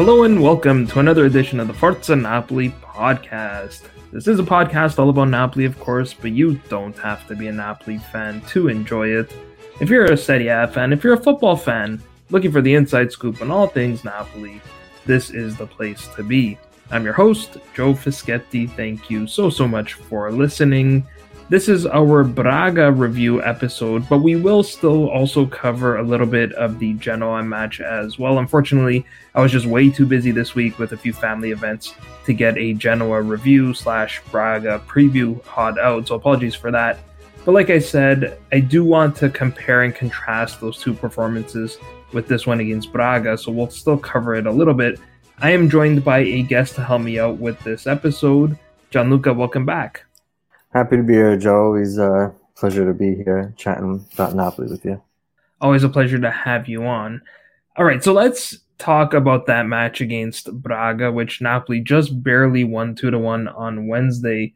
Hello and welcome to another edition of the Forza Napoli podcast. This is a podcast all about Napoli, of course, but you don't have to be a Napoli fan to enjoy it. If you're a Serie A fan, if you're a football fan, looking for the inside scoop on all things Napoli, this is the place to be. I'm your host, Joe Fischetti. Thank you so, so much for listening. This is our Braga review episode, but we will still also cover a little bit of the Genoa match as well. Unfortunately, I was just way too busy this week with a few family events to get a Genoa review slash Braga preview hot out, so apologies for that. But like I said, I do want to compare and contrast those two performances with this one against Braga, so we'll still cover it a little bit. I am joined by a guest to help me out with this episode. Gianluca, welcome back. Happy to be here, Joe. Always a pleasure to be here chatting about Napoli with you. Always a pleasure to have you on. All right, so let's talk about that match against Braga, which Napoli just barely won 2 to 1 on Wednesday.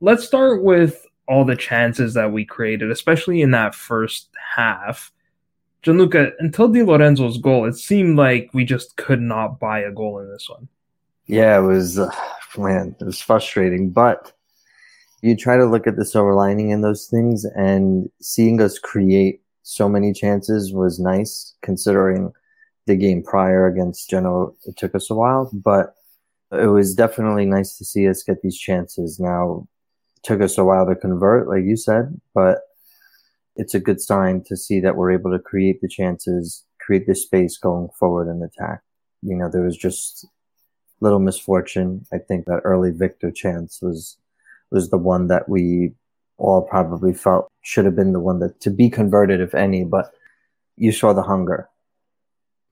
Let's start with all the chances that we created, especially in that first half. Gianluca, until Di Lorenzo's goal, it seemed like we just could not buy a goal in this one. Yeah, it was, uh, man, it was frustrating, but you try to look at the silver lining in those things and seeing us create so many chances was nice considering the game prior against Genoa it took us a while but it was definitely nice to see us get these chances. Now took us a while to convert like you said but it's a good sign to see that we're able to create the chances create the space going forward in attack. You know there was just little misfortune. I think that early victor chance was was the one that we all probably felt should have been the one that to be converted, if any. But you saw the hunger.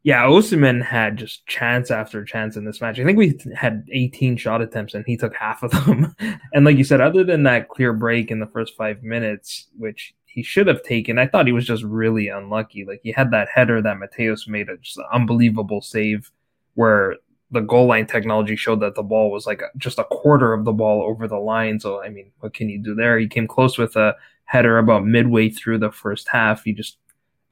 Yeah, Osimhen had just chance after chance in this match. I think we had 18 shot attempts and he took half of them. and like you said, other than that clear break in the first five minutes, which he should have taken, I thought he was just really unlucky. Like he had that header that Matheus made a just unbelievable save where the goal line technology showed that the ball was like just a quarter of the ball over the line. So, I mean, what can you do there? He came close with a header about midway through the first half. He just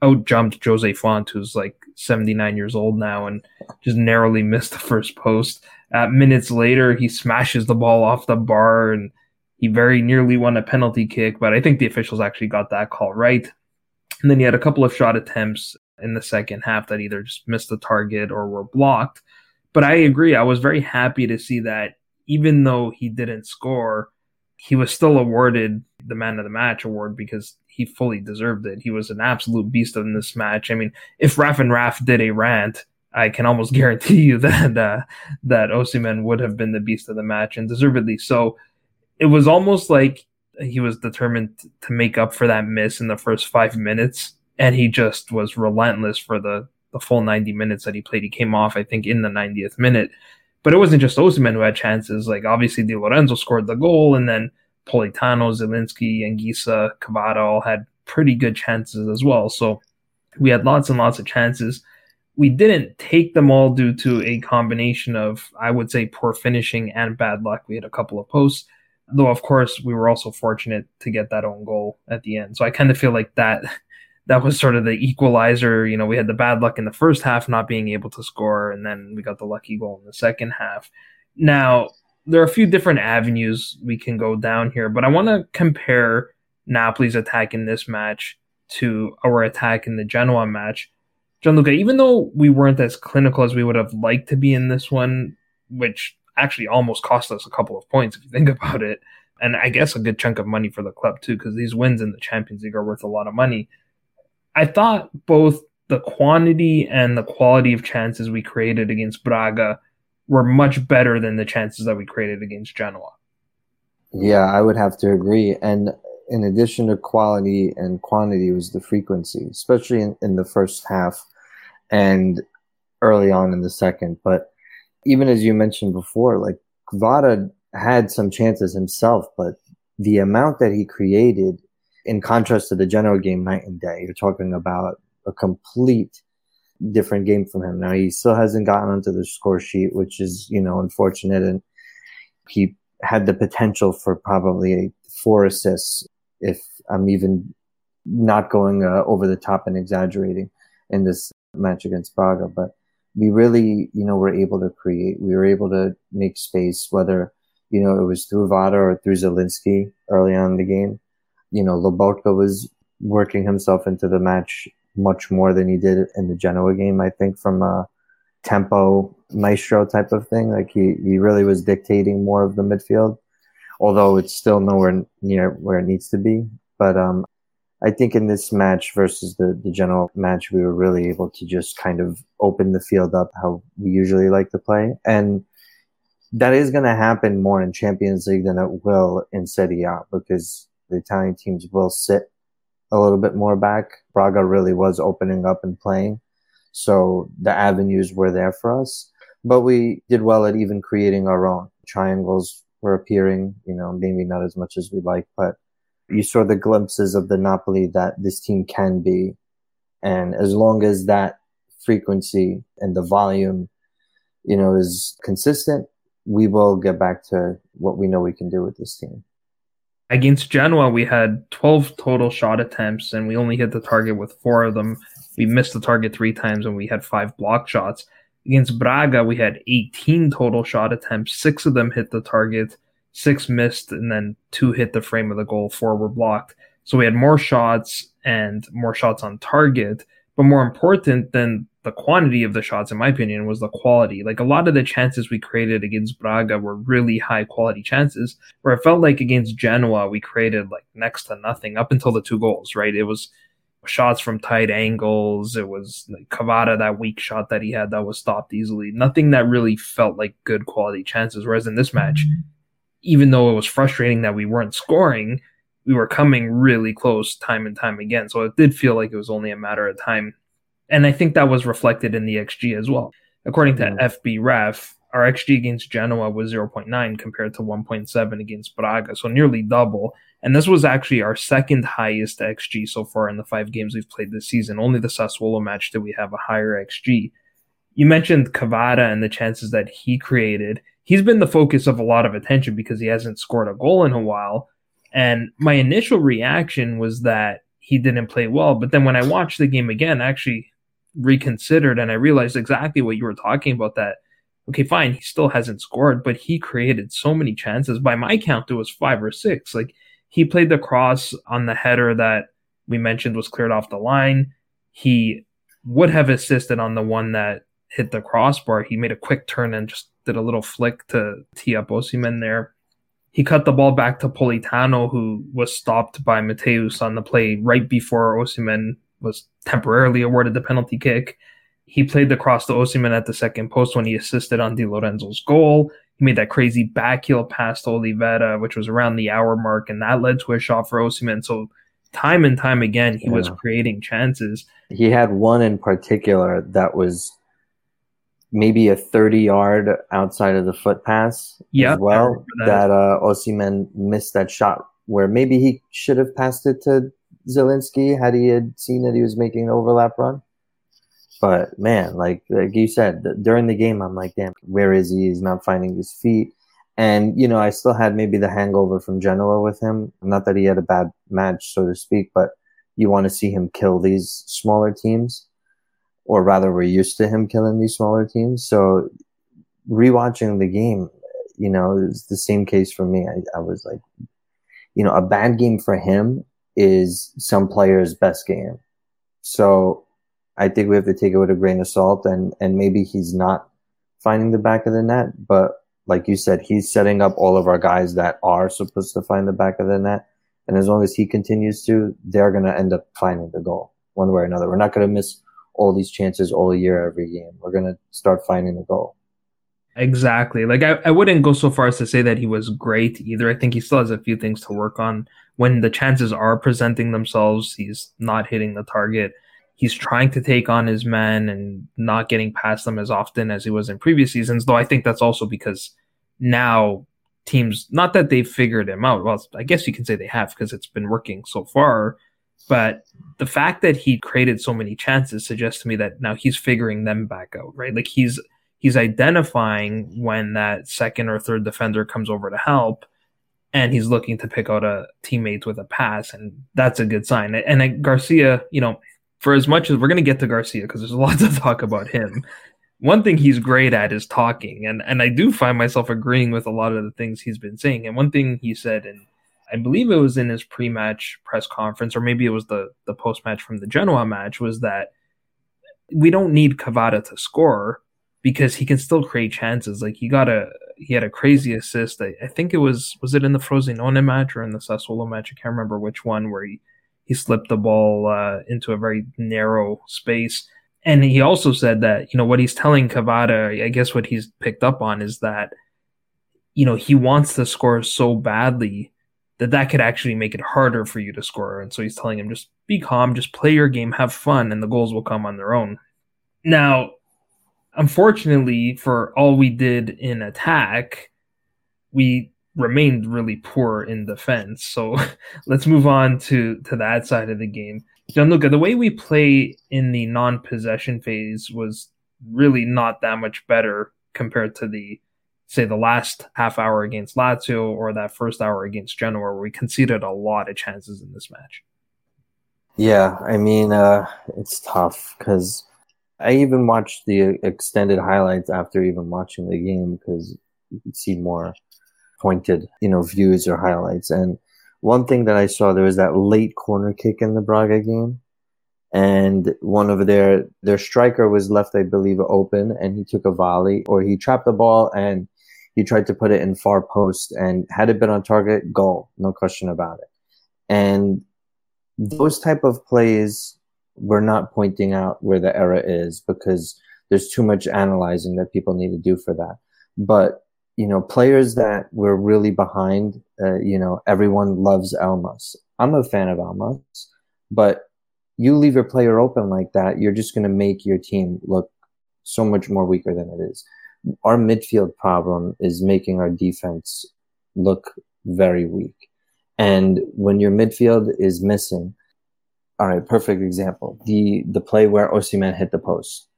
out jumped Jose Fonte, who's like 79 years old now, and just narrowly missed the first post. Uh, minutes later, he smashes the ball off the bar and he very nearly won a penalty kick, but I think the officials actually got that call right. And then he had a couple of shot attempts in the second half that either just missed the target or were blocked. But I agree. I was very happy to see that even though he didn't score, he was still awarded the man of the match award because he fully deserved it. He was an absolute beast in this match. I mean, if Raf and Raf did a rant, I can almost guarantee you that uh, that Osimhen would have been the beast of the match and deservedly so. It was almost like he was determined to make up for that miss in the first five minutes, and he just was relentless for the the full 90 minutes that he played. He came off, I think, in the 90th minute. But it wasn't just Osimhen who had chances. Like obviously, Di Lorenzo scored the goal, and then Politano, Zielinski, Anguissa, Kvara all had pretty good chances as well. So we had lots and lots of chances. We didn't take them all due to a combination of, I would say, poor finishing and bad luck. We had a couple of posts, though, of course, we were also fortunate to get that own goal at the end. So I kind of feel like that that was sort of the equalizer. You know, we had the bad luck in the first half, not being able to score, and then we got the lucky goal in the second half. Now, there are a few different avenues we can go down here, but I want to compare Napoli's attack in this match to our attack in the Genoa match. Gianluca, even though we weren't as clinical as we would have liked to be in this one, which actually almost cost us a couple of points if you think about it, and I guess a good chunk of money for the club too, because these wins in the Champions League are worth a lot of money. I thought both the quantity and the quality of chances we created against Braga were much better than the chances that we created against Genoa. Yeah, I would have to agree. And in addition to quality and quantity was the frequency, especially in, in the first half and early on in the second. But even as you mentioned before, like Kvara had some chances himself, but the amount that he created in contrast to the Genoa game night and day, you're talking about a complete different game from him. Now he still hasn't gotten onto the score sheet, which is, you know, unfortunate. And he had the potential for probably four assists if I'm even not going uh, over the top and exaggerating in this match against Braga. But we really, you know, were able to create. We were able to make space, whether you know it was through Kvara or through Zielinski early on in the game. You know, Lobotka was working himself into the match much more than he did in the Genoa game. I think from a tempo maestro type of thing, like he he really was dictating more of the midfield although it's still nowhere near where it needs to be. But um, I think in this match versus the, the Genoa match, we were really able to just kind of open the field up how we usually like to play. And that is going to happen more in Champions League than it will in Serie A because the Italian teams will sit a little bit more back. Braga really was opening up and playing. So the avenues were there for us, but we did well at even creating our own triangles were appearing, you know, maybe not as much as we'd like, but you saw the glimpses of the Napoli that this team can be. And as long as that frequency and the volume, you know, is consistent, we will get back to what we know we can do with this team. Against Genoa, we had 12 total shot attempts and we only hit the target with four of them. We missed the target three times and we had five block shots. Against Braga, we had 18 total shot attempts. Six of them hit the target, six missed, and then two hit the frame of the goal. Four were blocked. So we had more shots and more shots on target. But more important than the quantity of the shots, in my opinion, was the quality. Like a lot of the chances we created against Braga were really high quality chances, where it felt like against Genoa, we created like next to nothing up until the two goals, right? It was shots from tight angles. It was like Kvara, that weak shot that he had that was stopped easily. Nothing that really felt like good quality chances. Whereas in this match, even though it was frustrating that we weren't scoring, we were coming really close time and time again. So it did feel like it was only a matter of time. And I think that was reflected in the XG as well. According to mm-hmm. FB Ref, our XG against Genoa was 0.9 compared to 1.7 against Braga, so nearly double. And this was actually our second highest XG so far in the five games we've played this season. Only the Sassuolo match did we have a higher XG. You mentioned Kvara and the chances that he created. He's been the focus of a lot of attention because he hasn't scored a goal in a while. And my initial reaction was that he didn't play well. But then when I watched the game again, actually reconsidered and I realized exactly what you were talking about that okay, fine, he still hasn't scored, but he created so many chances. By my count, it was five or six. Like he played the cross on the header that we mentioned was cleared off the line. He would have assisted on the one that hit the crossbar. He made a quick turn and just did a little flick to tee up Osimhen there. He cut the ball back to Politano, who was stopped by Matheus on the play right before Osimhen was temporarily awarded the penalty kick. He played the cross to Osimhen at the second post when he assisted on Di Lorenzo's goal. he made that crazy back heel pass to Olivera, which was around the hour mark, and that led to a shot for Osimhen. So time and time again, he yeah. was creating chances. He had one in particular that was maybe a 30 yard outside of the foot pass yeah, as well that, that uh, Osimhen missed that shot where maybe he should have passed it to Zielinski had he had seen that he was making an overlap run. But man, like like you said, during the game, I'm like, damn, where is he? He's not finding his feet. And you know, I still had maybe the hangover from Genoa with him. Not that he had a bad match, so to speak, but you want to see him kill these smaller teams, or rather, we're used to him killing these smaller teams. So rewatching the game, you know, it's the same case for me. I, I was like, you know, a bad game for him is some player's best game. So I think we have to take it with a grain of salt and, and maybe he's not finding the back of the net, but like you said, he's setting up all of our guys that are supposed to find the back of the net. And as long as he continues to, they're going to end up finding the goal one way or another. We're not going to miss all these chances all year, every game. We're going to start finding the goal. Exactly. Like I, I wouldn't go so far as to say that he was great either. I think he still has a few things to work on. When the chances are presenting themselves, he's not hitting the target he's trying to take on his men and not getting past them as often as he was in previous seasons. Though I think that's also because now teams, not that they've figured him out. Well, I guess you can say they have because it's been working so far. But the fact that he created so many chances suggests to me that now he's figuring them back out, right? Like he's he's identifying when that second or third defender comes over to help and he's looking to pick out a teammate with a pass and that's a good sign and garcia you know for as much as we're going to get to Garcia because there's a lot to talk about him. One thing he's great at is talking, and and I do find myself agreeing with a lot of the things he's been saying. And one thing he said, and I believe it was in his pre-match press conference, or maybe it was the the post-match from the Genoa match, was that we don't need Kvara to score because he can still create chances. Like he got a he had a crazy assist. I, I think it was was it in the Frosinone match or in the Sassuolo match? I can't remember which one where he he slipped the ball uh, into a very narrow space. And he also said that, you know, what he's telling Kvara, I guess what he's picked up on is that, you know, he wants to score so badly that that could actually make it harder for you to score. And so he's telling him, just be calm, just play your game, have fun, and the goals will come on their own. Now, unfortunately, for all we did in attack, we remained really poor in defense. So let's move on to to that side of the game. Gianluca, the way we play in the non-possession phase was really not that much better compared to the say the last half hour against Lazio or that first hour against Genoa where we conceded a lot of chances in this match. Yeah, I mean uh it's tough cuz I even watched the extended highlights after even watching the game because you could see more pointed, you know, views or highlights. And one thing that I saw there was that late corner kick in the Braga game. And one of their their striker was left, I believe, open, and he took a volley, or he trapped the ball and he tried to put it in far post. And had it been on target, goal, no question about it. And those type of plays, we're not pointing out where the error is because there's too much analyzing that people need to do for that. But you know, players that were really behind, uh, you know, everyone loves Elmas. I'm a fan of Elmas, but you leave your player open like that, you're just going to make your team look so much more weaker than it is. Our midfield problem is making our defense look very weak. And when your midfield is missing, all right, perfect example. The the play where Osimhen hit the post.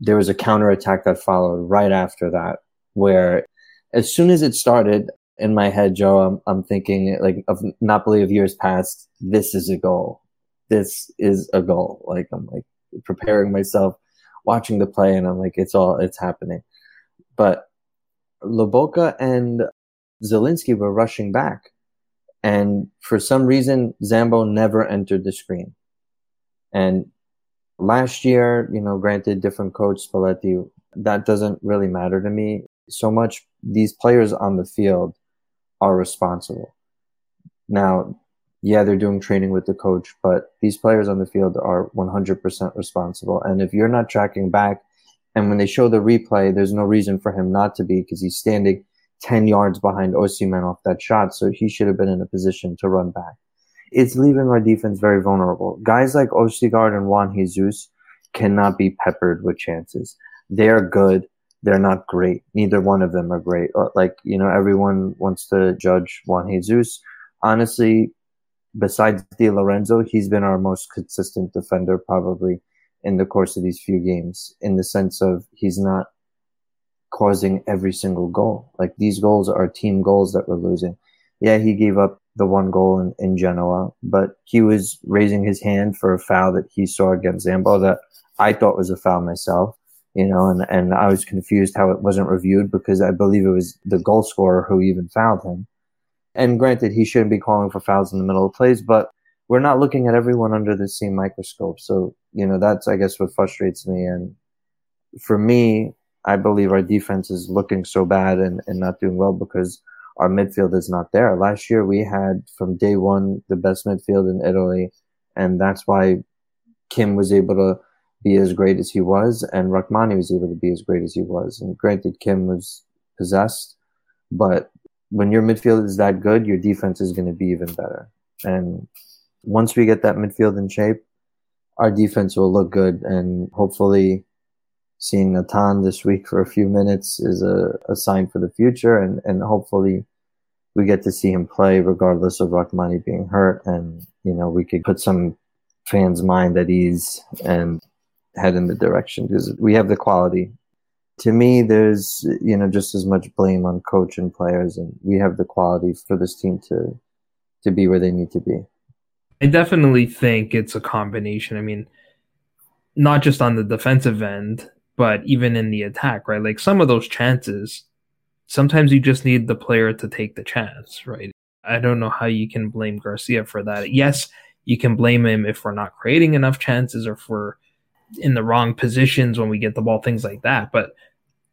There was a counter attack that followed right after that, where as soon as it started in my head, Joe, I'm, I'm thinking like of Napoli of years past. This is a goal. This is a goal. Like I'm like preparing myself, watching the play, and I'm like, it's all it's happening. But Lobotka and Zielinski were rushing back, and for some reason, Zambo never entered the screen. And last year, you know, granted, different coach Spalletti, that doesn't really matter to me so much these players on the field are responsible. Now, yeah, they're doing training with the coach, but these players on the field are 100% responsible. And if you're not tracking back And when they show the replay, there's no reason for him not to be because he's standing 10 yards behind Osimhen off that shot. So he should have been in a position to run back. It's leaving our defense very vulnerable. Guys like Ostigard and Juan Jesus cannot be peppered with chances. They're good. They're not great. Neither one of them are great. Uh, like, you know, everyone wants to judge Juan Jesus. Honestly, besides Di Lorenzo, he's been our most consistent defender probably in the course of these few games in the sense of he's not causing every single goal. Like these goals are team goals that we're losing. Yeah, he gave up the one goal in, in Genoa, but he was raising his hand for a foul that he saw against Zambo that I thought was a foul myself, you know, and, and I was confused how it wasn't reviewed because I believe it was the goal scorer who even fouled him. And granted, he shouldn't be calling for fouls in the middle of plays, but we're not looking at everyone under the same microscope. So, you know, that's, I guess, what frustrates me. And for me, I believe our defense is looking so bad and, and not doing well because our midfield is not there. Last year, we had from day one the best midfield in Italy. And that's why Kim was able to be as great as he was, and Rrahmani was able to be as great as he was. And granted, Kim was possessed, but when your midfield is that good, your defense is going to be even better. And once we get that midfield in shape, our defense will look good. And hopefully, seeing Natan this week for a few minutes is a, a sign for the future. And, and hopefully, we get to see him play regardless of Rrahmani being hurt. And, you know, we could put some fans' mind at ease and head in the direction because we have the quality to me, there's you know just as much blame on coach and players, and we have the quality for this team to to be where they need to be. I definitely think it's a combination. I mean, not just on the defensive end, but even in the attack, right? Like some of those chances, sometimes you just need the player to take the chance, right? I don't know how you can blame Garcia for that. Yes, you can blame him if we're not creating enough chances or if we're in the wrong positions when we get the ball, things like that. But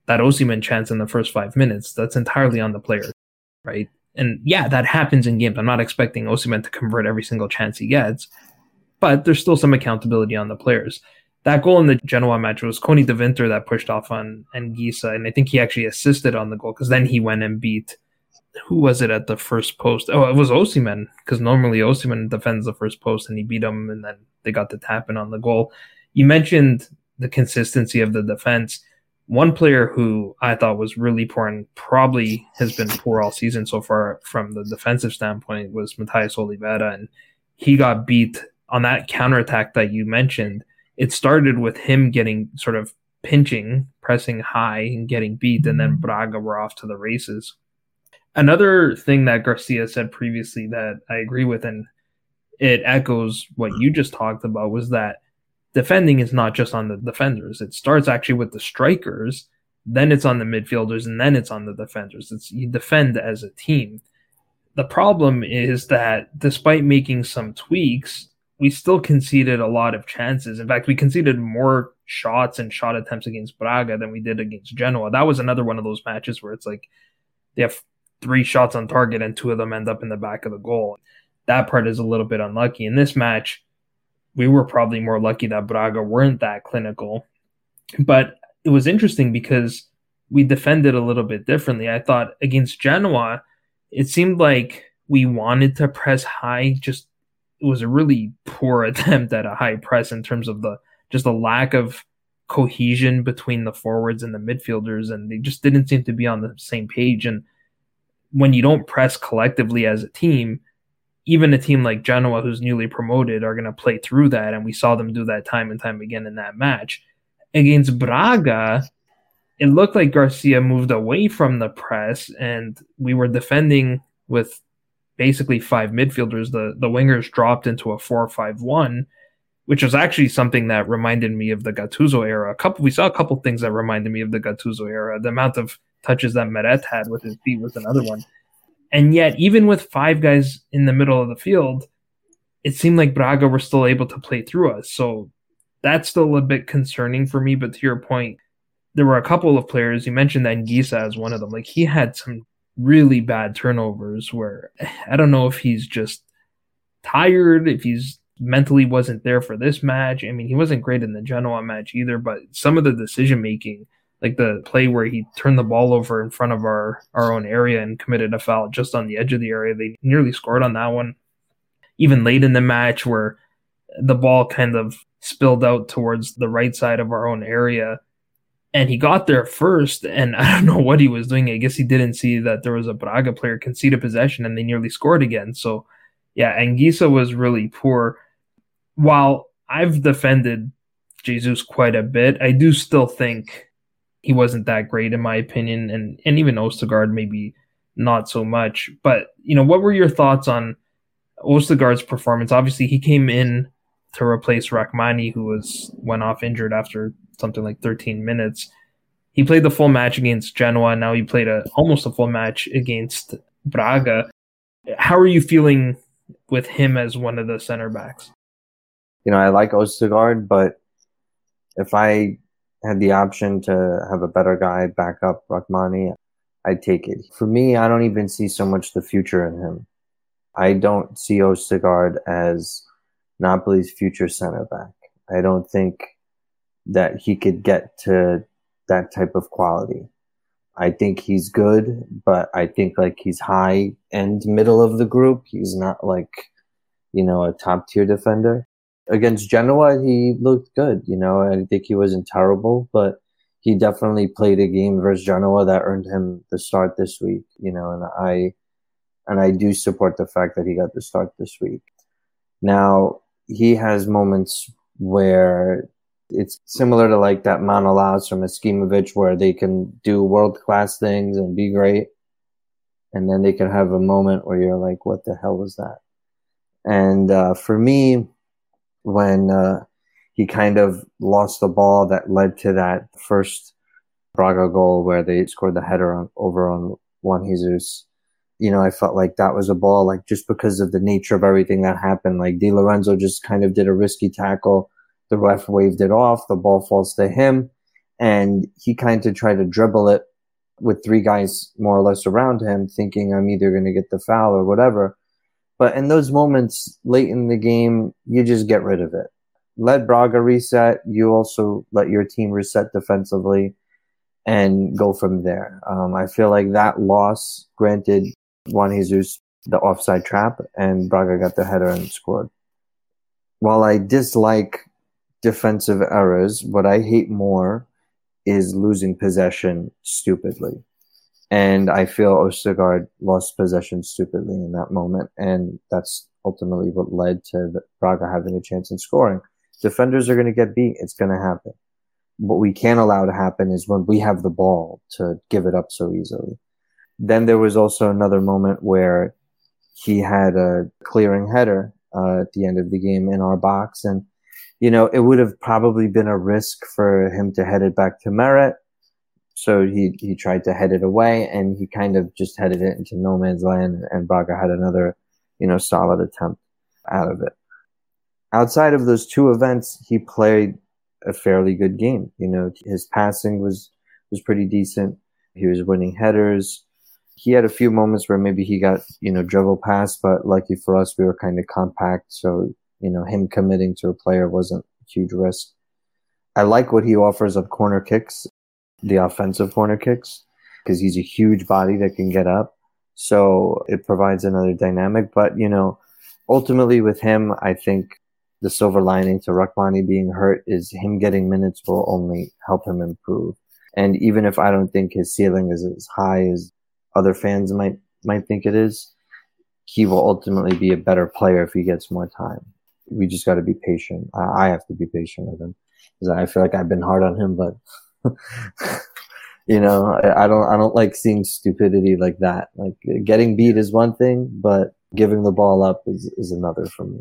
that Osimhen chance in the first five minutes, that's entirely on the player, right? And yeah, that happens in games. I'm not expecting Osimhen to convert every single chance he gets, but there's still some accountability on the players. That goal in the Genoa match was Koni De Winter that pushed off on Anguissa, and I think he actually assisted on the goal because then he went and beat who was it at the first post? Oh, it was Osimhen because normally Osimhen defends the first post and he beat him, and then they got the tap in on the goal. You mentioned the consistency of the defense. One player who I thought was really poor and probably has been poor all season so far from the defensive standpoint was Mathías Olivera, and he got beat on that counterattack that you mentioned. It started with him getting sort of pinching, pressing high, and getting beat, and then mm-hmm. Braga were off to the races. Another thing that Garcia said previously that I agree with, and it echoes what you just talked about, was that defending is not just on the defenders. It starts actually with the strikers, then it's on the midfielders, and then it's on the defenders. It's you defend as a team. The problem is that despite making some tweaks, we still conceded a lot of chances. In fact, we conceded more shots and shot attempts against Braga than we did against Genoa. That was another one of those matches where it's like they have three shots on target and two of them end up in the back of the goal. That part is a little bit unlucky. In this match, we were probably more lucky that Braga weren't that clinical. But it was interesting because we defended a little bit differently. I thought against Genoa, it seemed like we wanted to press high. Just it was a really poor attempt at a high press in terms of the just the lack of cohesion between the forwards and the midfielders, and they just didn't seem to be on the same page. And when you don't press collectively as a team, even a team like Genoa, who's newly promoted, are going to play through that. And we saw them do that time and time again in that match. Against Braga, it looked like Garcia moved away from the press, and we were defending with basically five midfielders. The, the wingers dropped into a 4 5 1, which was actually something that reminded me of the Gattuso era. A couple, we saw a couple things that reminded me of the Gattuso era. The amount of touches that Meret had with his feet was another one. And yet, even with five guys in the middle of the field, it seemed like Braga were still able to play through us. So that's still a bit concerning for me. But to your point, there were a couple of players. You mentioned that Anguissa as one of them. Like he had some really bad turnovers where I don't know if he's just tired, if he's mentally wasn't there for this match. I mean, he wasn't great in the Genoa match either, but some of the decision making, like the play where he turned the ball over in front of our, our own area and committed a foul just on the edge of the area, they nearly scored on that one. Even late in the match, where the ball kind of spilled out towards the right side of our own area. And he got there first, and I don't know what he was doing. I guess he didn't see that there was a Braga player concede a possession and they nearly scored again. So, yeah, Anguissa was really poor. While I've defended Jesus quite a bit, I do still think he wasn't that great in my opinion, and and even Ostigard maybe not so much. But you know, what were your thoughts on Ostigard's performance? Obviously, he came in to replace Rrahmani, who was went off injured after something like 13 minutes. He played the full match against Genoa. Now he played a almost a full match against Braga. How are you feeling with him as one of the center backs? You know, I like Ostigard, but if I had the option to have a better guy back up Rrahmani, I'd take it. For me, I don't even see so much the future in him. I don't see Ostigard as Napoli's future center back. I don't think that he could get to that type of quality. I think he's good, but I think like he's high end middle of the group. He's not like, you know, a top tier defender. Against Genoa, he looked good. You know, I think he wasn't terrible, but he definitely played a game versus Genoa that earned him the start this week. You know, and I, and I do support the fact that he got the start this week. Now, he has moments where it's similar to like that Manolas from Maksimovic where they can do world class things and be great. And then they can have a moment where you're like, what the hell was that? And uh, for me, when uh, he kind of lost the ball that led to that first Braga goal where they scored the header on, over on Juan Jesus, you know, I felt like that was a ball, like just because of the nature of everything that happened. Like Di Lorenzo just kind of did a risky tackle. The ref waved it off. The ball falls to him. And he kind of tried to dribble it with three guys more or less around him, thinking I'm either going to get the foul or whatever. But in those moments late in the game, you just get rid of it. Let Braga reset. You also let your team reset defensively and go from there. Um, I feel like that loss, granted, Juan Jesus the offside trap, and Braga got the header and scored. While I dislike defensive errors, what I hate more is losing possession stupidly. And I feel Ostigard lost possession stupidly in that moment. And that's ultimately what led to Braga having a chance in scoring. Defenders are going to get beat. It's going to happen. What we can't allow to happen is when we have the ball to give it up so easily. Then there was also another moment where he had a clearing header uh, at the end of the game in our box. And, you know, it would have probably been a risk for him to head it back to Meret. So he, he tried to head it away and he kind of just headed it into no man's land and Braga had another, you know, solid attempt out of it. Outside of those two events, he played a fairly good game. You know, his passing was, was pretty decent. He was winning headers he had a few moments where maybe he got you know dribble pass, but lucky for us, we were kind of compact, so you know him committing to a player wasn't a huge risk. I like what he offers of corner kicks, the offensive corner kicks, because he's a huge body that can get up. So it provides another dynamic. But you know, ultimately with him, I think the silver lining to Rrahmani being hurt is him getting minutes will only help him improve. And even if I don't think his ceiling is as high as other fans might might think it is, he will ultimately be a better player if he gets more time. We just got to be patient. I have to be patient with him because I feel like I've been hard on him, but you know, I, I don't I don't like seeing stupidity like that. Like getting beat is one thing, but giving the ball up is is another for me.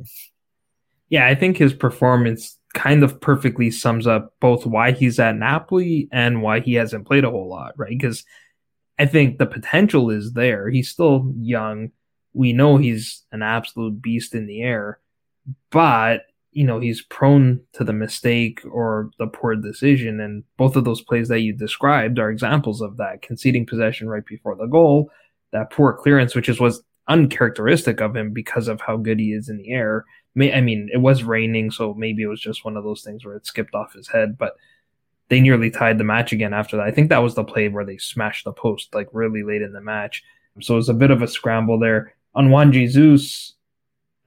Yeah, I think his performance kind of perfectly sums up both why he's at Napoli and why he hasn't played a whole lot, right? Because I think the potential is there. He's still young. We know he's an absolute beast in the air, but you know, he's prone to the mistake or the poor decision. And both of those plays that you described are examples of that conceding possession right before the goal, that poor clearance, which is was uncharacteristic of him because of how good he is in the air. May, I mean, it was raining, so maybe it was just one of those things where it skipped off his head, but they nearly tied the match again after that. I think that was the play where they smashed the post like really late in the match. So it was a bit of a scramble there. On Juan Jesus,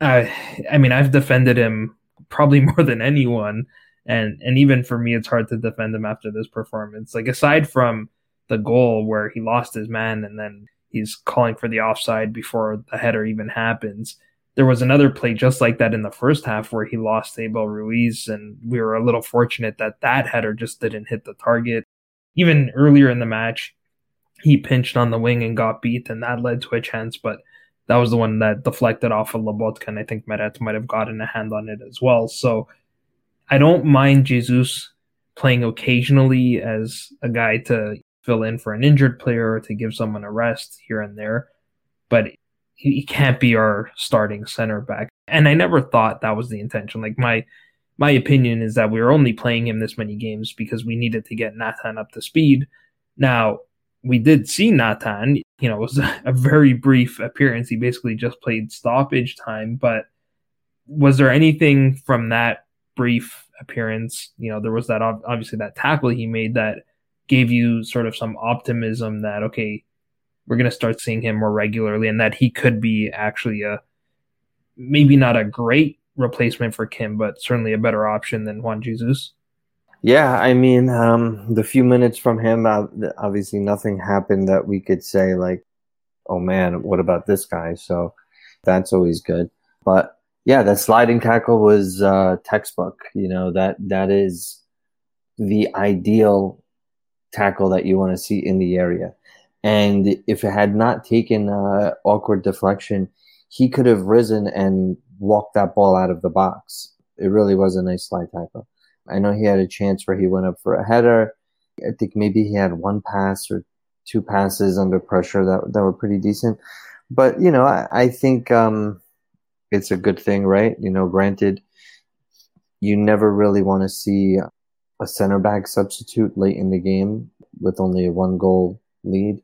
uh, I mean, I've defended him probably more than anyone. And and even for me, it's hard to defend him after this performance. Like aside from the goal where he lost his man and then he's calling for the offside before the header even happens. There was another play just like that in the first half where he lost Abel Ruiz, and we were a little fortunate that that header just didn't hit the target. Even earlier in the match, he pinched on the wing and got beat, and that led to a chance, but that was the one that deflected off of Lobotka, and I think Meret might have gotten a hand on it as well. So I don't mind Jesus playing occasionally as a guy to fill in for an injured player or to give someone a rest here and there, but he can't be our starting center back. And I never thought that was the intention. Like my my opinion is that we were only playing him this many games because we needed to get Natan up to speed. Now, we did see Natan, you know, it was a very brief appearance. He basically just played stoppage time, but was there anything from that brief appearance? You know, there was that obviously that tackle he made that gave you sort of some optimism that okay, we're going to start seeing him more regularly and that he could be actually a maybe not a great replacement for Kim, but certainly a better option than Juan Jesus. Yeah, I mean, um, the few minutes from him, uh, obviously nothing happened that we could say like, "Oh man, what about this guy?" So that's always good. But yeah, that sliding tackle was uh, textbook. You know that that is the ideal tackle that you want to see in the area. And if it had not taken uh, awkward deflection, he could have risen and walked that ball out of the box. It really was a nice slide tackle. I know he had a chance where he went up for a header. I think maybe he had one pass or two passes under pressure that that were pretty decent. But you know, I, I think um, it's a good thing, right? You know, granted, you never really want to see a center back substitute late in the game with only a one goal lead.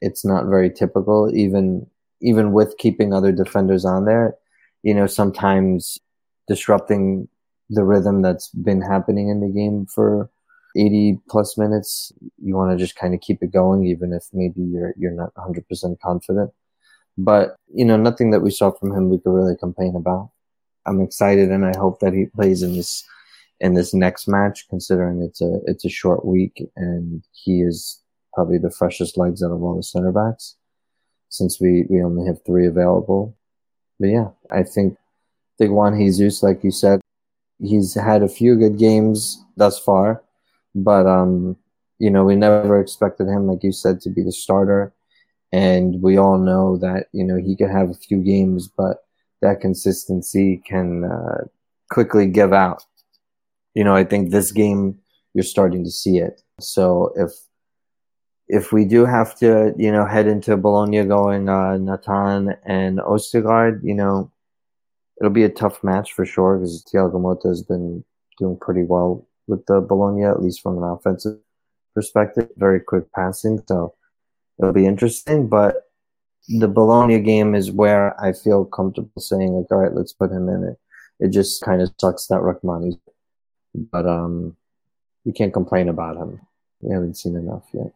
It's not very typical, even even with keeping other defenders on there. You know, sometimes disrupting the rhythm that's been happening in the game for 80 plus minutes. You want to just kind of keep it going, even if maybe you're you're not 100% confident. But you know, nothing that we saw from him we could really complain about. I'm excited, and I hope that he plays in this in this next match, considering it's a it's a short week and he is probably the freshest legs out of all the center backs, since we we only have three available. But yeah, I think I think Juan Jesus, like you said, he's had a few good games thus far, but um, you know, we never expected him, like you said, to be the starter. And we all know that, you know, he could have a few games, but that consistency can uh, quickly give out you know, I think this game you're starting to see it. So if if we do have to, you know, head into Bologna going uh, Natan and Ostigard, you know, it'll be a tough match for sure because Thiago Motta has been doing pretty well with the Bologna, at least from an offensive perspective. Very quick passing, so it'll be interesting. But the Bologna game is where I feel comfortable saying, like, all right, let's put him in it. It just kind of sucks that Rrahmani's but um, you can't complain about him. We haven't seen enough yet.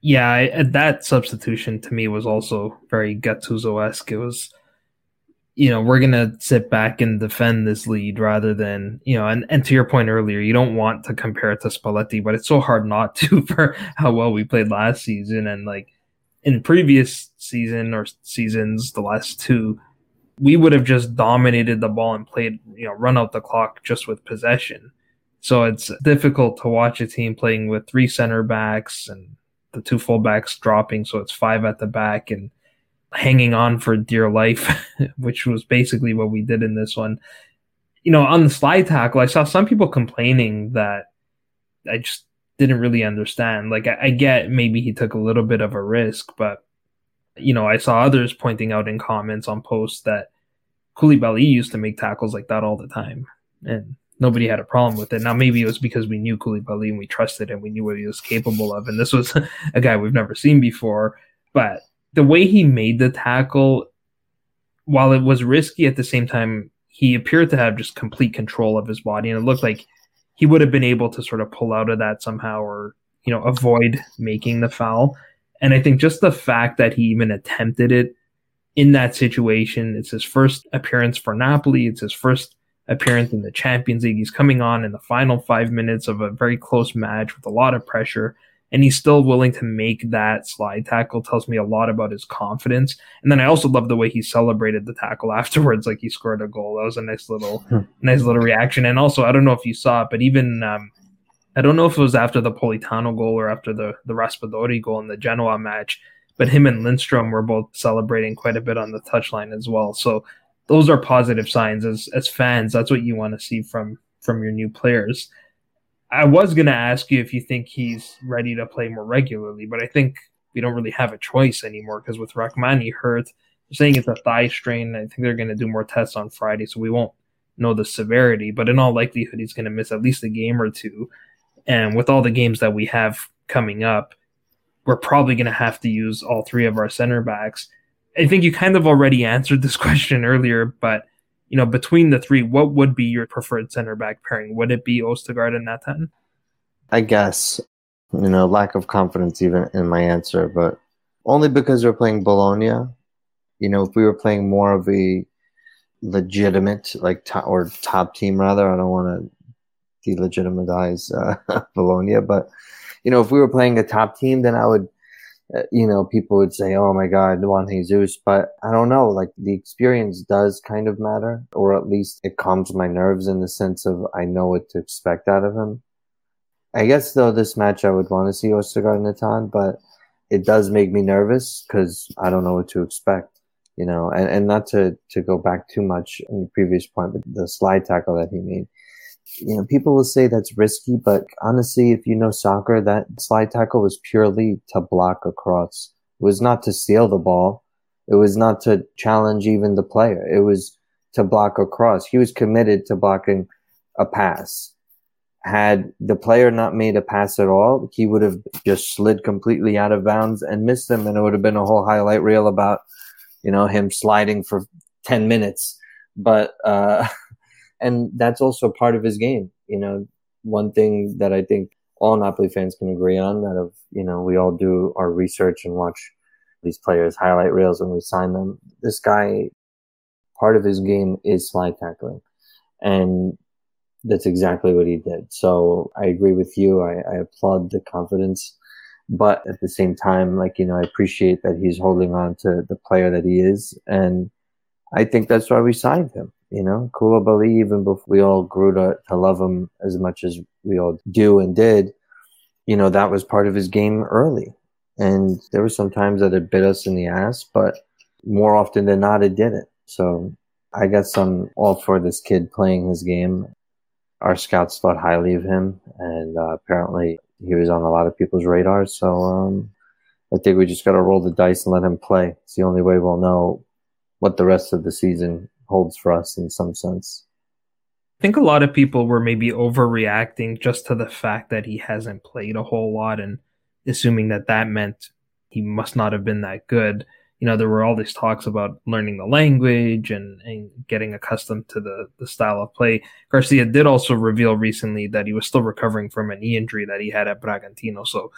Yeah, I, that substitution to me was also very Gattuso esque. It was, you know, we're gonna sit back and defend this lead rather than, you know, and, and to your point earlier, you don't want to compare it to Spalletti, but it's so hard not to for how well we played last season and like in previous season or seasons, the last two, we would have just dominated the ball and played, you know, run out the clock just with possession. So it's difficult to watch a team playing with three center backs and the two fullbacks dropping, so it's five at the back and hanging on for dear life, which was basically what we did in this one. You know, on the slide tackle, I saw some people complaining that I just didn't really understand. Like, I, I get maybe he took a little bit of a risk, but you know, I saw others pointing out in comments on posts that Koulibaly used to make tackles like that all the time, and nobody had a problem with it. Now, maybe it was because we knew Koulibaly and we trusted him, we knew what he was capable of, and this was a guy we've never seen before. But the way he made the tackle, while it was risky at the same time, he appeared to have just complete control of his body, and it looked like he would have been able to sort of pull out of that somehow, or you know, avoid making the foul. And I think just the fact that he even attempted it in that situation, it's his first appearance for Napoli. It's his first appearance in the Champions League. He's coming on in the final five minutes of a very close match with a lot of pressure and he's still willing to make that slide tackle tells me a lot about his confidence. And then I also love the way he celebrated the tackle afterwards, like he scored a goal. That was a nice little, hmm. nice little reaction. And also, I don't know if you saw it, but even um, I don't know if it was after the Politano goal or after the the Raspadori goal in the Genoa match, but him and Lindstrom were both celebrating quite a bit on the touchline as well. So those are positive signs as as fans. That's what you want to see from from your new players. I was going to ask you if you think he's ready to play more regularly, but I think we don't really have a choice anymore because with Rrahmani hurt, they're saying it's a thigh strain. I think they're going to do more tests on Friday, so we won't know the severity. But in all likelihood, he's going to miss at least a game or two. And with all the games that we have coming up, we're probably going to have to use all three of our center backs. I think you kind of already answered this question earlier, but you know, between the three, what would be your preferred center back pairing? Would it be Ostigard and Natan? I guess, you know, lack of confidence even in my answer, but only because we're playing Bologna. You know, if we were playing more of a legitimate, like, top, or top team rather, I don't want to delegitimize uh, Bologna, but, you know, if we were playing a top team, then I would Uh, you know, people would say, "Oh my God, Juan Jesus," but I don't know. Like the experience does kind of matter, or at least it calms my nerves in the sense of I know what to expect out of him. I guess though this match I would want to see Ostigard Natan, but it does make me nervous because I don't know what to expect. You know, and, and not to to go back too much in the previous point, but the slide tackle that he made you know, people will say that's risky, but honestly, if you know soccer, that slide tackle was purely to block across. It was not to steal the ball. It was not to challenge even the player. It was to block across. He was committed to blocking a pass. Had the player not made a pass at all, he would have just slid completely out of bounds and missed him, and it would have been a whole highlight reel about, you know, him sliding for 10 minutes. But, uh, and that's also part of his game. You know, one thing that I think all Napoli fans can agree on that of you know we all do our research and watch these players highlight reels when we sign them. This guy, part of his game is slide tackling, and that's exactly what he did. So I agree with you. I, I applaud the confidence. But at the same time, like, you know, I appreciate that he's holding on to the player that he is. And I think that's why we signed him. You know, Koulibaly, even before we all grew to, to love him as much as we all do and did, you know, that was part of his game early. And there were some times that it bit us in the ass, but more often than not, it didn't. So I guess I'm all for this kid playing his game. Our scouts thought highly of him, and uh, apparently he was on a lot of people's radars. So um, I think we just got to roll the dice and let him play. It's the only way we'll know what the rest of the season holds for us in some sense. I think a lot of people were maybe overreacting just to the fact that he hasn't played a whole lot and assuming that that meant he must not have been that good. You know, there were all these talks about learning the language and, and getting accustomed to the, the style of play. Garcia did also reveal recently that he was still recovering from a knee injury that he had at Bragantino. So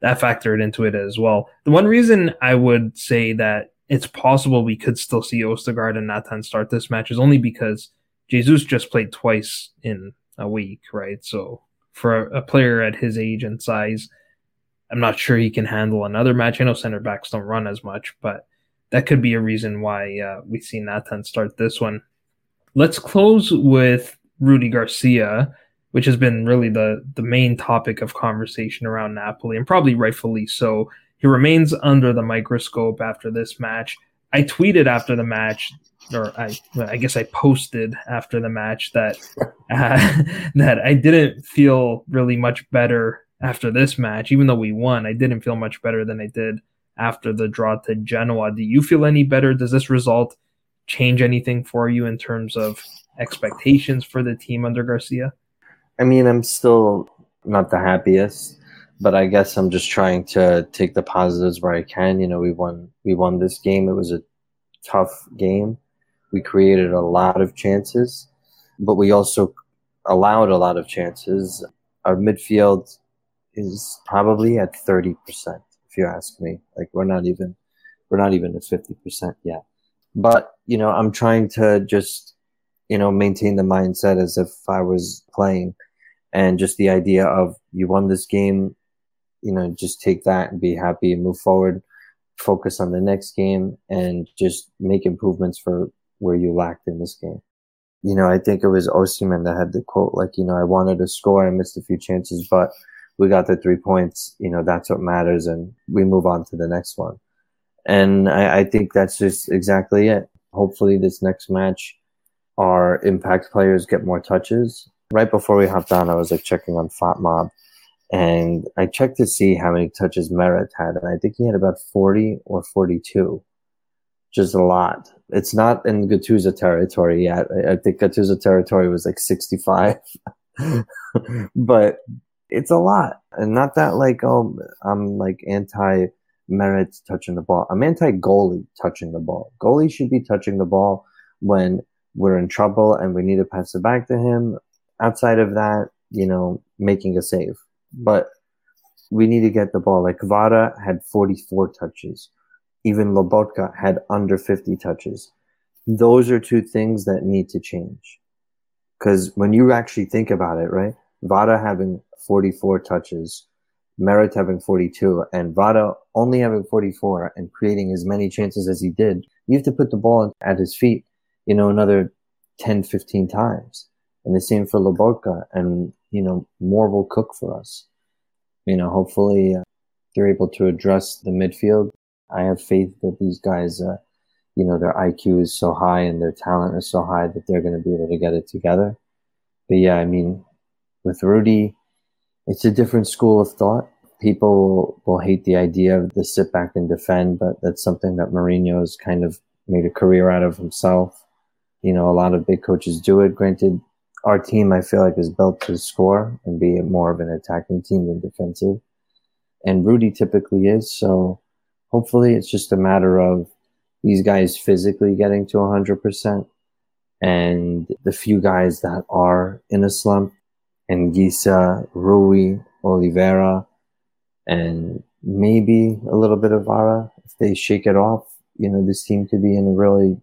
that factored into it as well. The one reason I would say that it's possible we could still see Ostigard and Natan start this match is only because Jesus just played twice in a week, right? So for a, player at his age and size, I'm not sure he can handle another match. I know center backs don't run as much, but that could be a reason why uh, we see Natan start this one. Let's close with Rudi Garcia, which has been really the the main topic of conversation around Napoli, and probably rightfully so. He remains under the microscope after this match. I tweeted after the match, or I, I guess I posted after the match that uh, that I didn't feel really much better after this match, even though we won. I didn't feel much better than I did after the draw to Genoa. Do you feel any better? Does this result change anything for you in terms of expectations for the team under Garcia? I mean, I'm still not the happiest but I guess I'm just trying to take the positives where I can. You know, we won we won this game. It was a tough game. We created a lot of chances, but we also allowed a lot of chances. Our midfield is probably at 30%, if you ask me. Like we're not even we're not even at 50% yet. But, you know, I'm trying to just, you know, maintain the mindset as if I was playing and just the idea of you won this game, you know, just take that and be happy and move forward, focus on the next game and just make improvements for where you lacked in this game. You know, I think it was Osimhen that had the quote, like, you know, I wanted to score, I missed a few chances, but we got the three points, you know, that's what matters and we move on to the next one. And I, I think that's just exactly it. Hopefully this next match, our impact players get more touches. Right before we hopped on, I was like checking on FotMob and I checked to see how many touches Meret had, and I think he had about 40 or 42. Just a lot. It's not in Gattuso territory yet. I think Gattuso territory was like 65. but it's a lot. And not that like, oh, I'm like anti Meret touching the ball. I'm anti goalie touching the ball. Goalie should be touching the ball when we're in trouble and we need to pass it back to him. Outside of that, you know, making a save. But we need to get the ball. Like Kvara had 44 touches. Even Lobotka had under 50 touches. Those are two things that need to change. Because when you actually think about it, right? Kvara having 44 touches, Meret having 42, and Kvara only having 44 and creating as many chances as he did, you have to put the ball at his feet, you know, another 10, 15 times. And the same for Lobotka. And, you know, more will cook for us. You know, hopefully uh, they're able to address the midfield. I have faith that these guys, uh, you know, their IQ is so high and their talent is so high that they're going to be able to get it together. But yeah, I mean, with Rudi, it's a different school of thought. People will hate the idea of the sit back and defend, but that's something that Mourinho has kind of made a career out of himself. You know, a lot of big coaches do it. Granted, our team, I feel like, is built to score and be more of an attacking team than defensive. And Rudi typically is. So hopefully it's just a matter of these guys physically getting to 100% and the few guys that are in a slump and Gisa, Rui, Olivera, and maybe a little bit of Kvara. If they shake it off, you know, this team could be in a really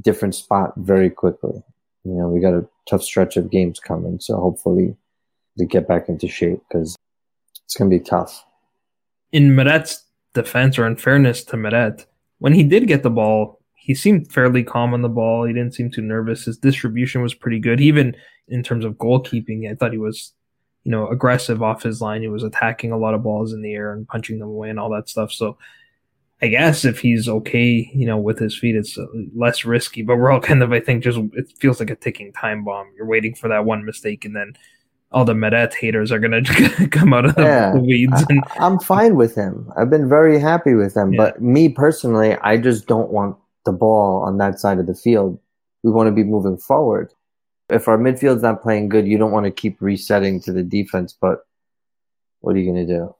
different spot very quickly. You know, we got a tough stretch of games coming, so hopefully they get back into shape because it's going to be tough. In Meret's defense, or in fairness to Meret, when he did get the ball, he seemed fairly calm on the ball. He didn't seem too nervous. His distribution was pretty good. Even in terms of goalkeeping. I thought he was, you know, aggressive off his line. He was attacking a lot of balls in the air and punching them away and all that stuff. So I guess if he's okay, you know, with his feet, it's less risky. But we're all kind of, I think, just it feels like a ticking time bomb. You're waiting for that one mistake, and then all the Meret haters are gonna come out of yeah, the weeds. And, I, am fine with him. I've been very happy with him. Yeah. But me personally, I just don't want the ball on that side of the field. We want to be moving forward if our midfield's not playing good, you don't want to keep resetting to the defense. But what are you going to do?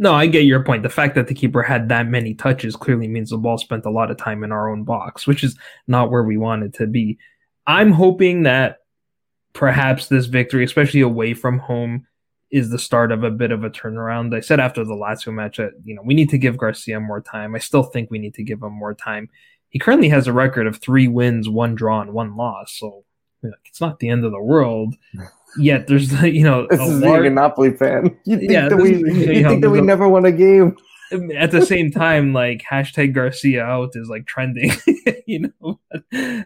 No, I get your point. The fact that the keeper had that many touches clearly means the ball spent a lot of time in our own box, which is not where we want it to be. I'm hoping that perhaps this victory, especially away from home, is the start of a bit of a turnaround. I said after the Lazio match that you know we need to give Garcia more time. I still think we need to give him more time. He currently has a record of three wins, one draw, and one loss. So it's not the end of the world. Yet there's you know this is large, a Napoli fan. You think yeah, that we you, you know, think that we a, never won a game. At the same time, like hashtag Garcia out is like trending, you know.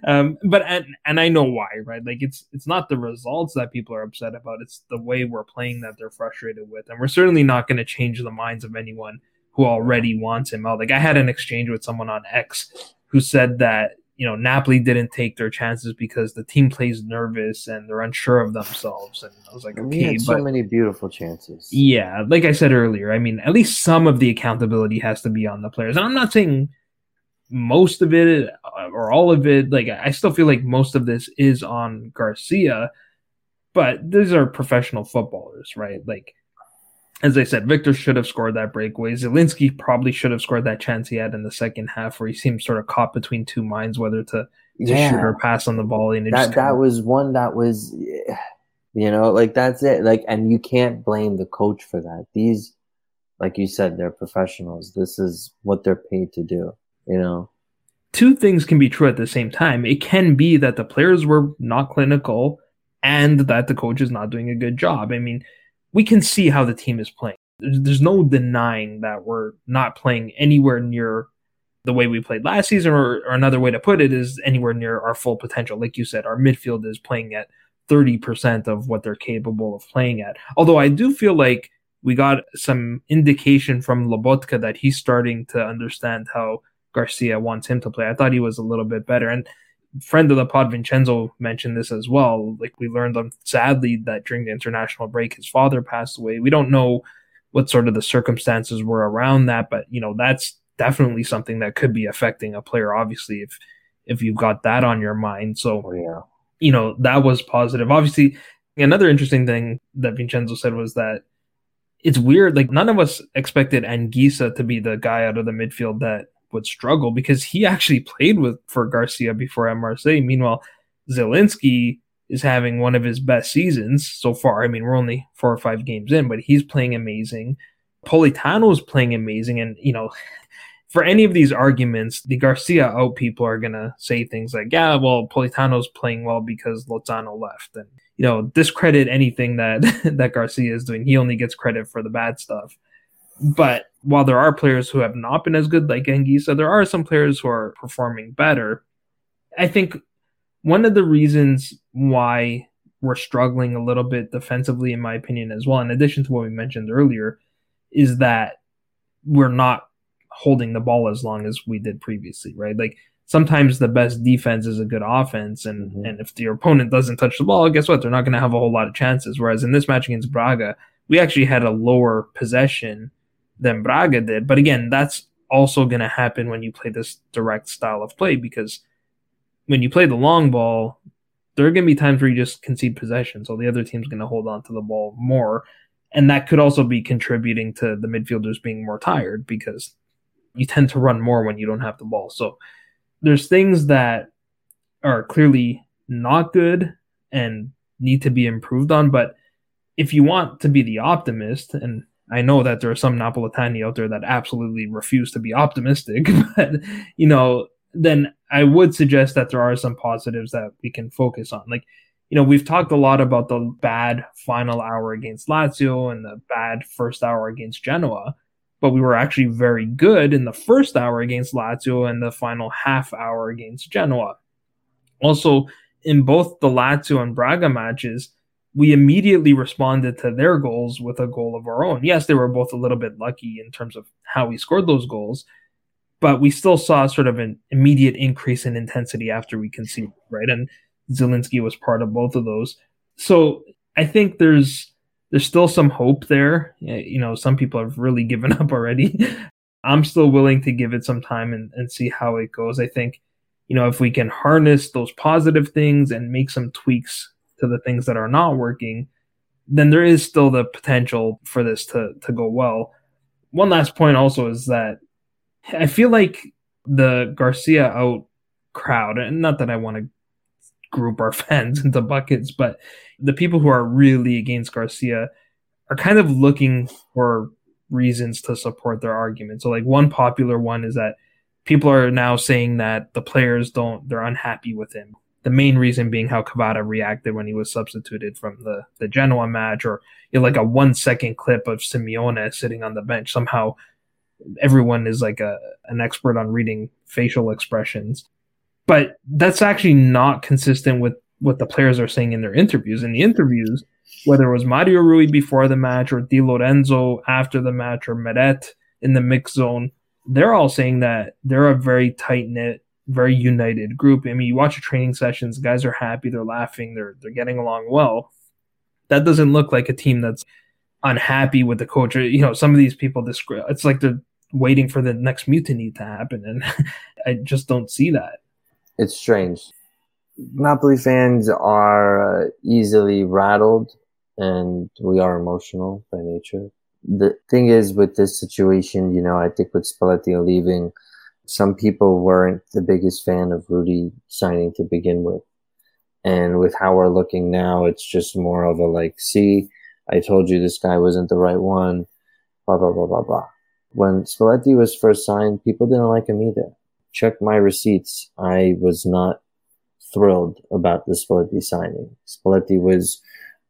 Um, but and and I know why, right? Like it's it's not the results that people are upset about; it's the way we're playing that they're frustrated with, and we're certainly not going to change the minds of anyone who already wants him out. Like I had an exchange with someone on X who said that you know, Napoli didn't take their chances because the team plays nervous and they're unsure of themselves. And I was like, okay, we had so many beautiful chances. Yeah, like I said earlier, I mean, at least some of the accountability has to be on the players. And I'm not saying most of it uh, or all of it. Like, I still feel like most of this is on Garcia, but these are professional footballers, right? Like, as I said, Victor should have scored that breakaway. Zielinski probably should have scored that chance he had in the second half, where he seemed sort of caught between two minds whether to, to Yeah. shoot or pass on the ball. And that that was one that was you know like that's it like and you can't blame the coach for that these like you said they're professionals this is what they're paid to do you know two things can be true at the same time. It can be that the players were not clinical and that the coach is not doing a good job. I mean, we can see how the team is playing. There's, there's no denying that we're not playing anywhere near the way we played last season, or, or another way to put it is anywhere near our full potential. Like you said, our midfield is playing at 30% of what they're capable of playing at. Although I do feel like we got some indication from Lobotka that he's starting to understand how Garcia wants him to play. I thought he was a little bit better. And friend of the pod, Vincenzo, mentioned this as well. Like we learned, um, sadly, that during the international break, his father passed away. We don't know what sort of the circumstances were around that, but you know that's definitely something that could be affecting a player. Obviously, if if you've got that on your mind, so oh yeah you know that was positive. Obviously, another interesting thing that Vincenzo said was that it's weird. Like none of us expected Anguissa to be the guy out of the midfield that would struggle because he actually played with for Garcia before at Marseille. Meanwhile, Zielinski is having one of his best seasons so far. I mean, we're only four or five games in, but he's playing amazing. Politano is playing amazing, and you know, for any of these arguments, the Garcia out people are gonna say things like, "Yeah, well, Politano's playing well because Lozano left," and you know, discredit anything that that Garcia is doing. He only gets credit for the bad stuff. But while there are players who have not been as good, like Anguissa, there are some players who are performing better. I think one of the reasons why we're struggling a little bit defensively, in my opinion, as well, in addition to what we mentioned earlier, is that we're not holding the ball as long as we did previously, right? Like sometimes the best defense is a good offense, and Mhm. and if your opponent doesn't touch the ball, guess what? They're not going to have a whole lot of chances. Whereas in this match against Braga, we actually had a lower possession than Braga did. But again, that's also going to happen when you play this direct style of play because when you play the long ball, there are going to be times where you just concede possession. So the other team's going to hold on to the ball more. And that could also be contributing to the midfielders being more tired because you tend to run more when you don't have the ball. So there's things that are clearly not good and need to be improved on. But if you want to be the optimist, and I know that there are some Napoletani out there that absolutely refuse to be optimistic, but you know, then I would suggest that there are some positives that we can focus on. Like, you know, we've talked a lot about the bad final hour against Lazio and the bad first hour against Genoa, but we were actually very good in the first hour against Lazio and the final half hour against Genoa. Also, in both the Lazio and Braga matches, we immediately responded to their goals with a goal of our own. Yes, they were both a little bit lucky in terms of how we scored those goals, but we still saw sort of an immediate increase in intensity after we conceded, right? And Zielinski was part of both of those. So I think there's there's still some hope there. You know, some people have really given up already. I'm still willing to give it some time and, and see how it goes. I think, you know, if we can harness those positive things and make some tweaks to the things that are not working, then there is still the potential for this to to go well. One last point also is that I feel like the Garcia out crowd, and not that I want to group our fans into buckets, but the people who are really against Garcia are kind of looking for reasons to support their argument. So like one popular one is that people are now saying that the players don't they're unhappy with him. The main reason being how Kvara reacted when he was substituted from the the Genoa match, or you know, like a one second clip of Simeone sitting on the bench. Somehow, everyone is like a an expert on reading facial expressions, but that's actually not consistent with what the players are saying in their interviews. In the interviews, whether it was Mario Rui before the match, or Di Lorenzo after the match, or Meret in the mix zone, they're all saying that they're a very tight knit, very united group. I mean, you watch the training sessions, guys are happy, they're laughing, they're they're getting along well. That doesn't look like a team that's unhappy with the coach. You know, some of these people describe it's like they're waiting for the next mutiny to happen, and I just don't see that. It's strange. Napoli fans are uh, easily rattled, and we are emotional by nature. the thing is with this situation, you know, I think with Spalletti leaving, some people weren't the biggest fan of Rudi signing to begin with. And with how we're looking now, it's just more of a like, see, I told you this guy wasn't the right one, blah, blah, blah, blah, blah. When Spalletti was first signed, people didn't like him either. Check my receipts. I was not thrilled about the Spalletti signing. Spalletti was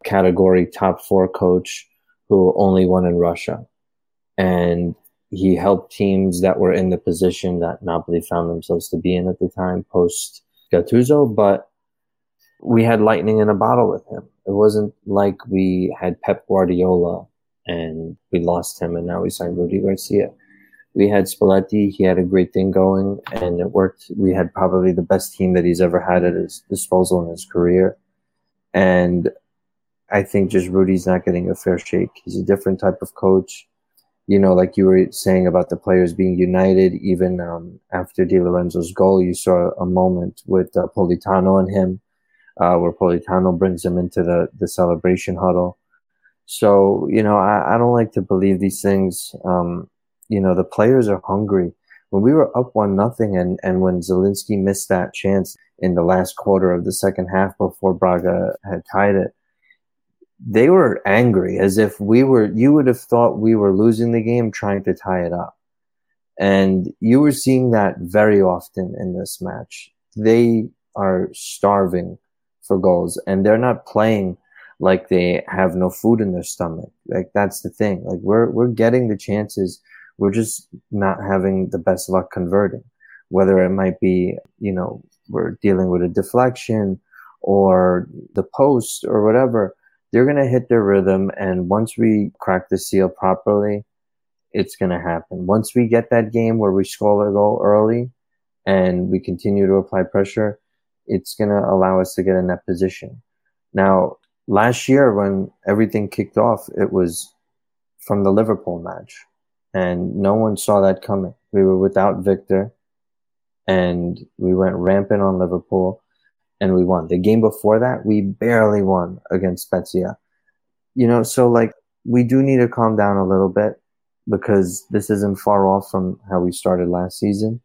category top four coach who only won in Russia. And he helped teams that were in the position that Napoli found themselves to be in at the time post Gattuso, but we had lightning in a bottle with him. It wasn't like we had Pep Guardiola and we lost him and now we signed Rudi Garcia. We had Spalletti, he had a great thing going and it worked. We had probably the best team that he's ever had at his disposal in his career. And I think just Rudi's not getting a fair shake. He's a different type of coach. You know, like you were saying about the players being united, even um, after Di Lorenzo's goal, you saw a moment with uh, Politano and him, uh, where Politano brings him into the, the celebration huddle. So, you know, I, I don't like to believe these things. Um, you know, the players are hungry. When we were up one nothing and, and when Zielinski missed that chance in the last quarter of the second half before Braga had tied it, they were angry as if we were you would have thought we were losing the game trying to tie it up. And you were seeing that very often in this match. They are starving for goals and they're not playing like they have no food in their stomach. Like that's the thing. Like we're we're getting the chances. We're just not having the best luck converting. Whether it might be you know we're dealing with a deflection or the post or whatever they're going to hit their rhythm. And once we crack the seal properly, it's going to happen. Once we get that game where we score a goal early and we continue to apply pressure, it's going to allow us to get in that position. Now, last year when everything kicked off, it was from the Liverpool match and no one saw that coming. We were without Victor and we went rampant on Liverpool and we won. The game before that, we barely won against Spezia. You know, so like we do need to calm down a little bit because this isn't far off from how we started last season.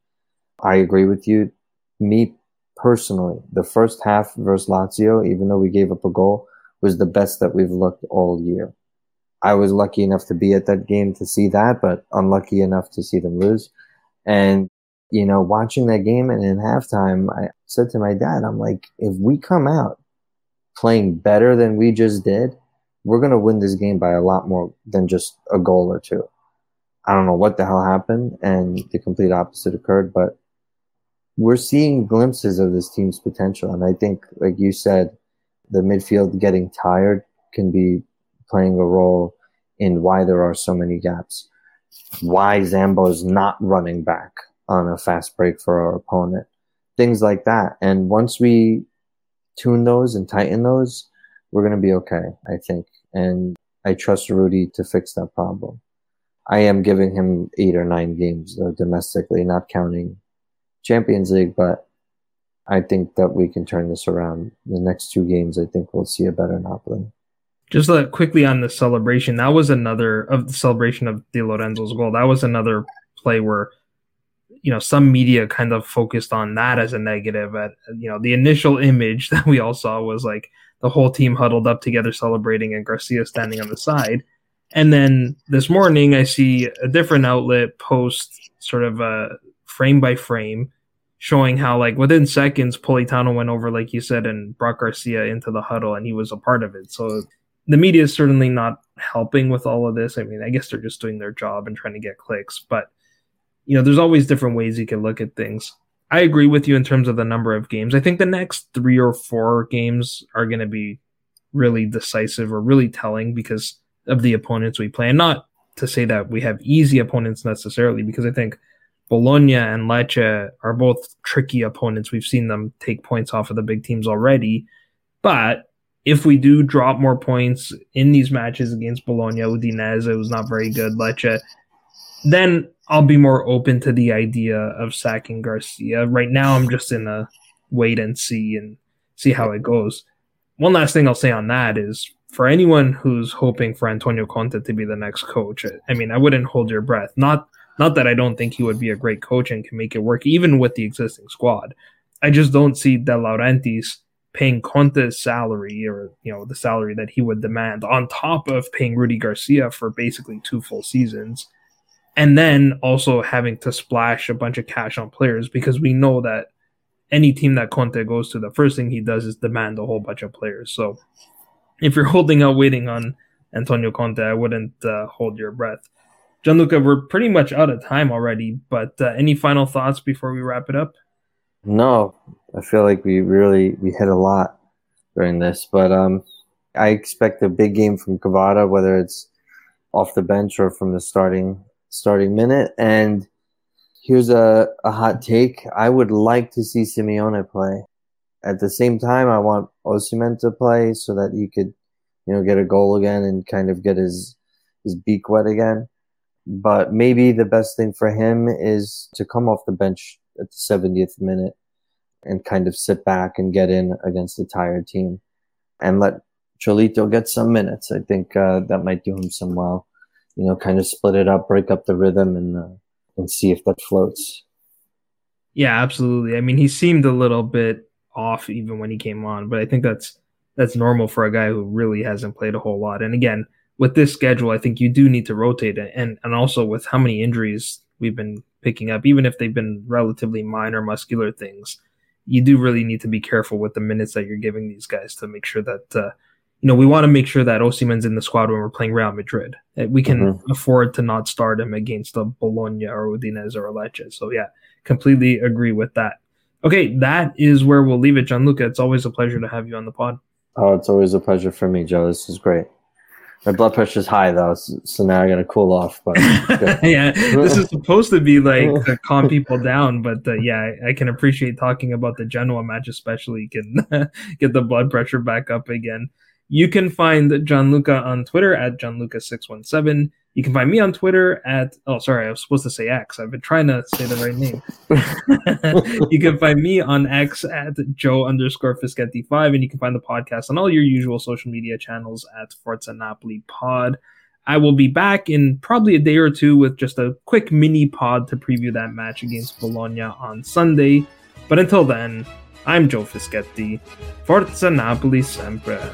I agree with you. Me personally, the first half versus Lazio, even though we gave up a goal, was the best that we've looked all year. I was lucky enough to be at that game to see that, but unlucky enough to see them lose. And you know, watching that game and in halftime, I said to my dad, I'm like, if we come out playing better than we just did, we're going to win this game by a lot more than just a goal or two. I don't know what the hell happened and the complete opposite occurred, but we're seeing glimpses of this team's potential. And I think, like you said, the midfield getting tired can be playing a role in why there are so many gaps. Why Zambo is not running back on a fast break for our opponent. Things like that. And once we tune those and tighten those, we're going to be okay, I think. And I trust Rudi to fix that problem. I am giving him eight or nine games though, domestically, not counting Champions League, but I think that we can turn this around. The next two games, I think we'll see a better Napoli. Just uh, quickly on the celebration, that was another of the celebration of Di Lorenzo's goal. That was another play where you know some media kind of focused on that as a negative. At you know the initial image that we all saw was like the whole team huddled up together celebrating and garcia standing on the side. And then this morning i see a different outlet post sort of a frame by frame showing how like within seconds politano went over like you said and brought garcia into the huddle and he was a part of it. So the media is certainly not helping with all of this. I mean i guess they're just doing their job and trying to get clicks but you know, there's always different ways you can look at things. I agree with you in terms of the number of games. I think the next three or four games are going to be really decisive or really telling because of the opponents we play. And not to say that we have easy opponents necessarily, because I think Bologna and Lecce are both tricky opponents. We've seen them take points off of the big teams already. But if we do drop more points in these matches against Bologna, Udinese was not very good, Lecce, then I'll be more open to the idea of sacking Garcia. Right now, I'm just in a wait and see and see how it goes. One last thing I'll say on that is for anyone who's hoping for Antonio Conte to be the next coach, I mean, I wouldn't hold your breath. Not not that I don't think he would be a great coach and can make it work, even with the existing squad. I just don't see De Laurentiis paying Conte's salary or you know the salary that he would demand on top of paying Rudi Garcia for basically two full seasons and then also having to splash a bunch of cash on players because we know that any team that Conte goes to the first thing he does is demand a whole bunch of players. So if you're holding out waiting on Antonio Conte, I wouldn't uh, hold your breath. Gianluca, we're pretty much out of time already, but uh, any final thoughts before we wrap it up? No, I feel like we really we hit a lot during this, but um, I expect a big game from Kvara, whether it's off the bench or from the starting starting minute. And here's a, a hot take: I would like to see Simeone play. At the same time, I want Osimhen to play so that he could, you know, get a goal again and kind of get his his beak wet again. But maybe the best thing for him is to come off the bench at the 70th minute and kind of sit back and get in against a tired team and let Cholito get some minutes. I think uh, that might do him some well. You know, kind of split it up, break up the rhythm, and uh, and see if that floats. Yeah, absolutely. I mean, he seemed a little bit off even when he came on, but I think that's that's normal for a guy who really hasn't played a whole lot. And again, with this schedule, I think you do need to rotate it, and and also with how many injuries we've been picking up, even if they've been relatively minor muscular things, you do really need to be careful with the minutes that you're giving these guys to make sure that uh, you know we want to make sure that Osimhen's in the squad when we're playing Real Madrid. We can mm-hmm. afford to not start him against a Bologna or Udinese or Lecce. So yeah, completely agree with that. Okay, that is where we'll leave it, Gianluca. It's always a pleasure to have you on the pod. Oh, it's always a pleasure for me, Joe. This is great. My blood pressure is high though, so, so now I gotta cool off. But yeah, this is supposed to be like to calm people down, but uh, yeah, I, I, can appreciate talking about the Genoa match, especially can get the blood pressure back up again. You can find Gianluca on Twitter at Gianluca617. You can find me on Twitter at, oh, sorry, I was supposed to say X. I've been trying to say the right name. you can find me on X at Joe underscore Fischetti5, and you can find the podcast on all your usual social media channels at Forza Napoli Pod. I will be back in probably a day or two with just a quick mini pod to preview that match against Bologna on Sunday. But until then, I'm Joe Fischetti. Forza Napoli sempre.